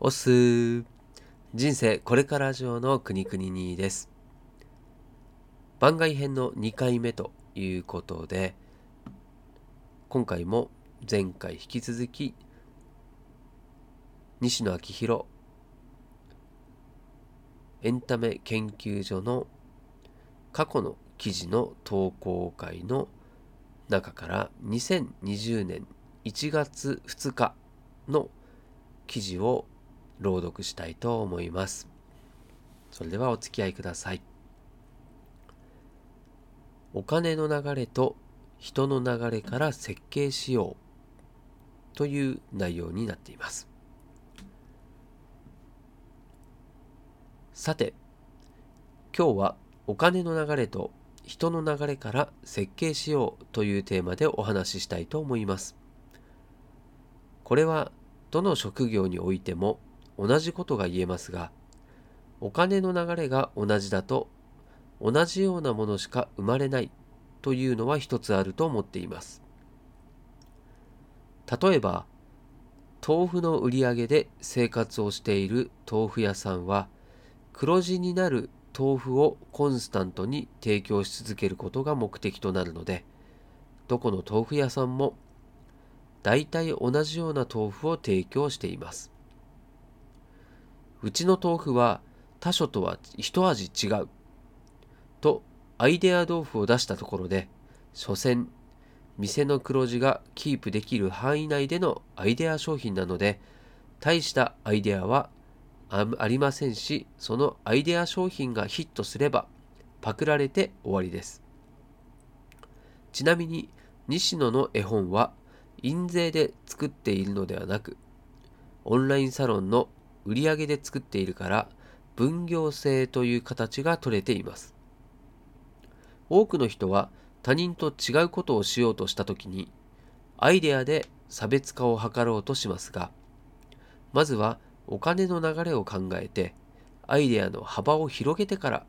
おす。人生これから上の国々にです。番外編の2回目ということで今回も前回引き続き西野昭弘エンタメ研究所の過去の記事の投稿会の中から2020年1月2日の記事を朗読したいと思います。それではお付き合いください。お金の流れと人の流れから設計しようという内容になっています。さて、今日はお金の流れと人の流れから設計しようというテーマでお話ししたいと思います。これはどの職業においても同じことが言えますが、お金の流れが同じだと同じようなものしか生まれないというのは一つあると思っています。例えば、豆腐の売り上げで生活をしている豆腐屋さんは黒字になる豆腐をコンスタントに提供し続けることが目的となるのでどこの豆腐屋さんも大体同じような豆腐を提供していますうちの豆腐は他所とは一味違うとアイデア豆腐を出したところで所詮店の黒字がキープできる範囲内でのアイデア商品なので大したアイデアはありませんし、そのアイデア商品がヒットすれば、パクられて終わりです。ちなみに、西野の絵本は、印税で作っているのではなく、オンラインサロンの売上で作っているから、分業制という形が取れています。多くの人は他人と違うことをしようとしたときに、アイデアで差別化を図ろうとしますが、まずはお金の流れを考えてアイデアの幅を広げてから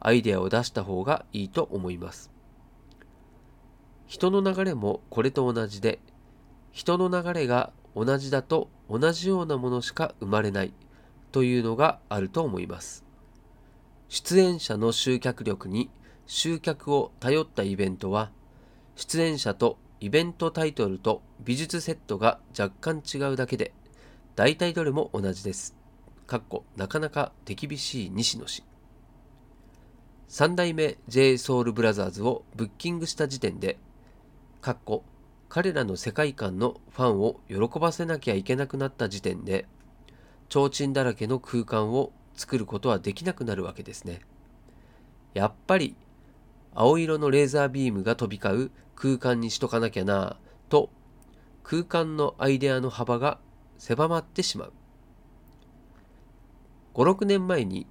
アイデアを出した方がいいと思います人の流れもこれと同じで人の流れが同じだと同じようなものしか生まれないというのがあると思います出演者の集客力に集客を頼ったイベントは出演者とイベントタイトルと美術セットが若干違うだけで大体どれも同じです。かっこなかなか手厳しい西野氏。三代目 j ソ o u l b r o t h e r をブッキングした時点で、かっこ彼らの世界観のファンを喜ばせなきゃいけなくなった時点で、提灯だらけの空間を作ることはできなくなるわけですね。やっぱり青色のレーザービームが飛び交う空間にしとかなきゃなぁと空間のアイデアの幅が狭まってしまう。5、6年前に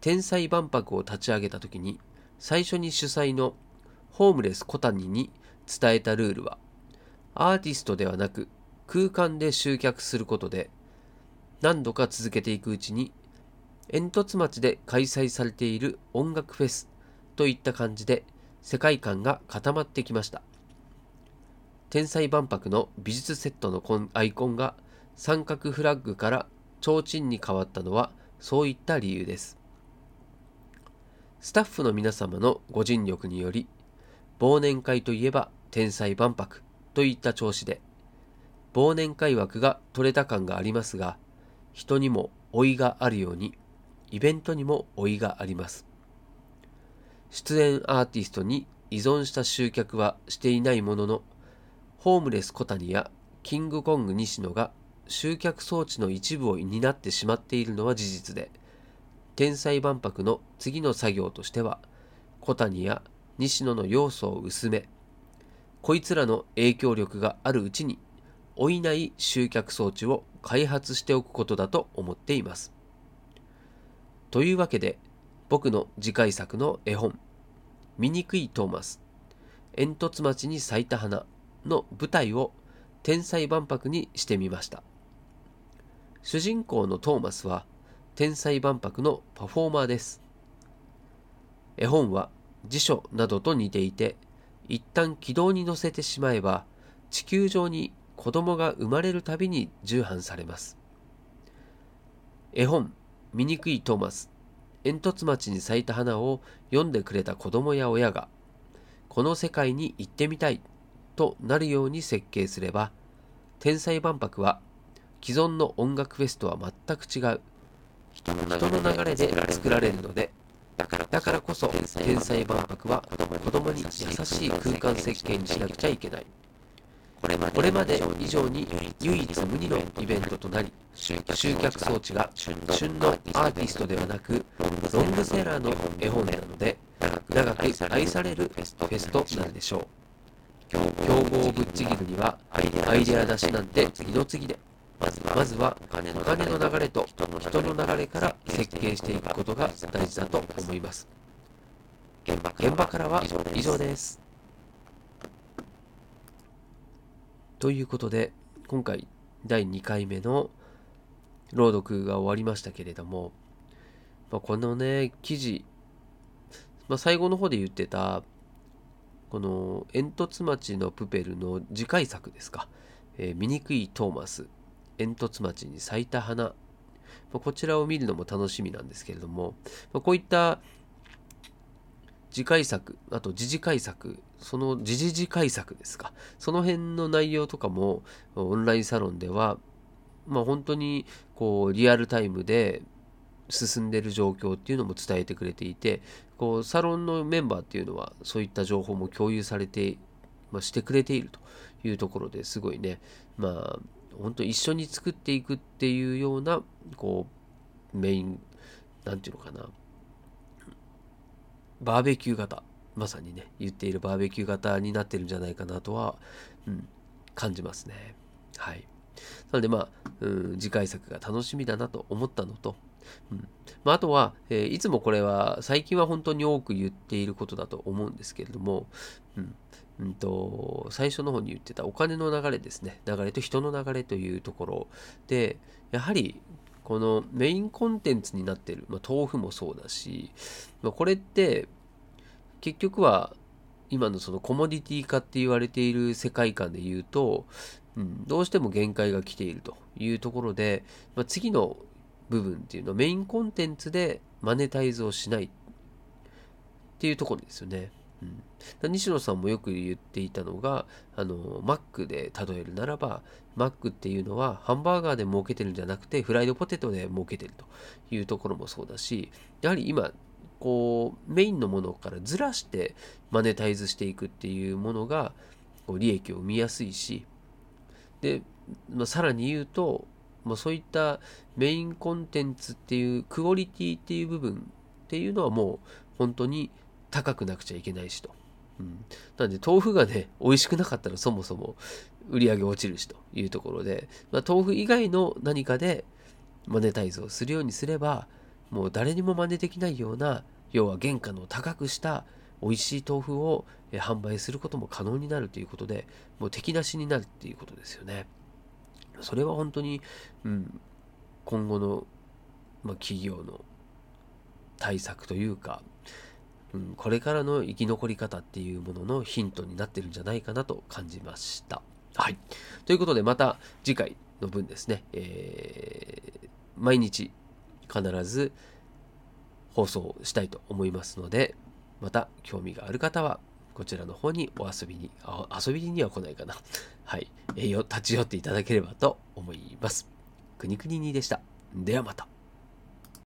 天才万博を立ち上げた時に最初に主催のホームレス小谷に伝えたルールはアーティストではなく空間で集客することで何度か続けていくうちに煙突町で開催されている音楽フェスといった感じで世界観が固まってきました天才万博の美術セットのアイコンが三角フラッグから提灯に変わったのはそういった理由です。スタッフの皆様のご尽力により、忘年会といえば天才万博といった調子で、忘年会枠が取れた感がありますが、人にも老いがあるように、イベントにも老いがあります。出演アーティストに依存した集客はしていないものの、ホームレス小谷やキングコング西野が集客装置の一部を担ってしまっているのは事実で、天才万博の次の作業としては、小谷や西野の要素を薄め、こいつらの影響力があるうちに、老いない集客装置を開発しておくことだと思っています。というわけで、僕の次回作の絵本、醜いトーマス、煙突町に咲いた花の舞台を天才万博にしてみました。主人公のトーマスは天才万博のパフォーマーです。絵本は辞書などと似ていて、一旦軌道に乗せてしまえば、地球上に子供が生まれるたびに重版されます。絵本「醜いトーマス」煙突町に咲いた花を読んでくれた子供や親がこの世界に行ってみたいとなるように設計すれば天才万博は既存の音楽フェスとは全く違う人の流れで作られるのでだからこそ天才万博は子供に優しい空間設計にしなくちゃいけない。これまで以上に唯一無二のイベントとなり集客装置が旬のアーティストではなくロングセラーの絵本なので長く愛されるフェスとなるでしょう。競合をぶっちぎるにはアイデア出しなんて次の次でまずはお金の流れと人の流れから設計していくことが大事だと思います。現場からは以上です。ということで今回第2回目の朗読が終わりましたけれども、まあ、このね記事、まあ、最後の方で言ってたこの煙突町のプペルの次回作ですか、えー、醜いトーマス。煙突町に咲いた花、ま、こちらを見るのも楽しみなんですけれども、ま、こういった次回作、あと次次回作、その次々次回作ですか、その辺の内容とかもオンラインサロンでは、まあ本当にこうリアルタイムで進んでる状況っていうのも伝えてくれていて、こうサロンのメンバーっていうのはそういった情報も共有されて、まあ、してくれているというところですごいね、まあ本当一緒に作っていくっていうようなこうメインなんていうのかな。バーベキュー型。まさにね言っているバーベキュー型になってるんじゃないかなとは、うん、感じますね。はい。なのでまあ、うん、次回作が楽しみだなと思ったのと、うん。まあ、あとは、えー、いつもこれは最近は本当に多く言っていることだと思うんですけれども、うん。うんと、最初の方に言ってたお金の流れですね。流れと人の流れというところ。でやはりこのメインコンテンツになってる、まあ、豆腐もそうだし、まあ、これって結局は今のそのコモディティ化って言われている世界観で言うと、うん、どうしても限界が来ているというところで、まあ、次の部分っていうのはメインコンテンツでマネタイズをしないっていうところですよね。うん、西野さんもよく言っていたのがあのマックで例えるならばマックっていうのはハンバーガーで儲けてるんじゃなくてフライドポテトで儲けてるというところもそうだしやはり今こうメインのものからずらしてマネタイズしていくっていうものがこう利益を生みやすいしで、まあ、さらに言うと、まあ、そういったメインコンテンツっていうクオリティっていう部分っていうのはもう本当に高くなくちゃいけないしと。うん、なんで豆腐がね美味しくなかったらそもそも売り上げ落ちるしというところで、まあ、豆腐以外の何かでマネタイズをするようにすればもう誰にも真似できないような要は原価の高くした美味しい豆腐を販売することも可能になるということでもう敵なしになるっていうことですよね。それは本当に、うん、今後の、まあ、企業の対策というかうん、これからの生き残り方っていうもののヒントになってるんじゃないかなと感じました。はい。ということで、また次回の分ですね、えー、毎日必ず放送したいと思いますので、また興味がある方は、こちらの方にお遊びに、遊びには来ないかな。はい。えー、立ち寄っていただければと思います。くにくににでした。ではまた。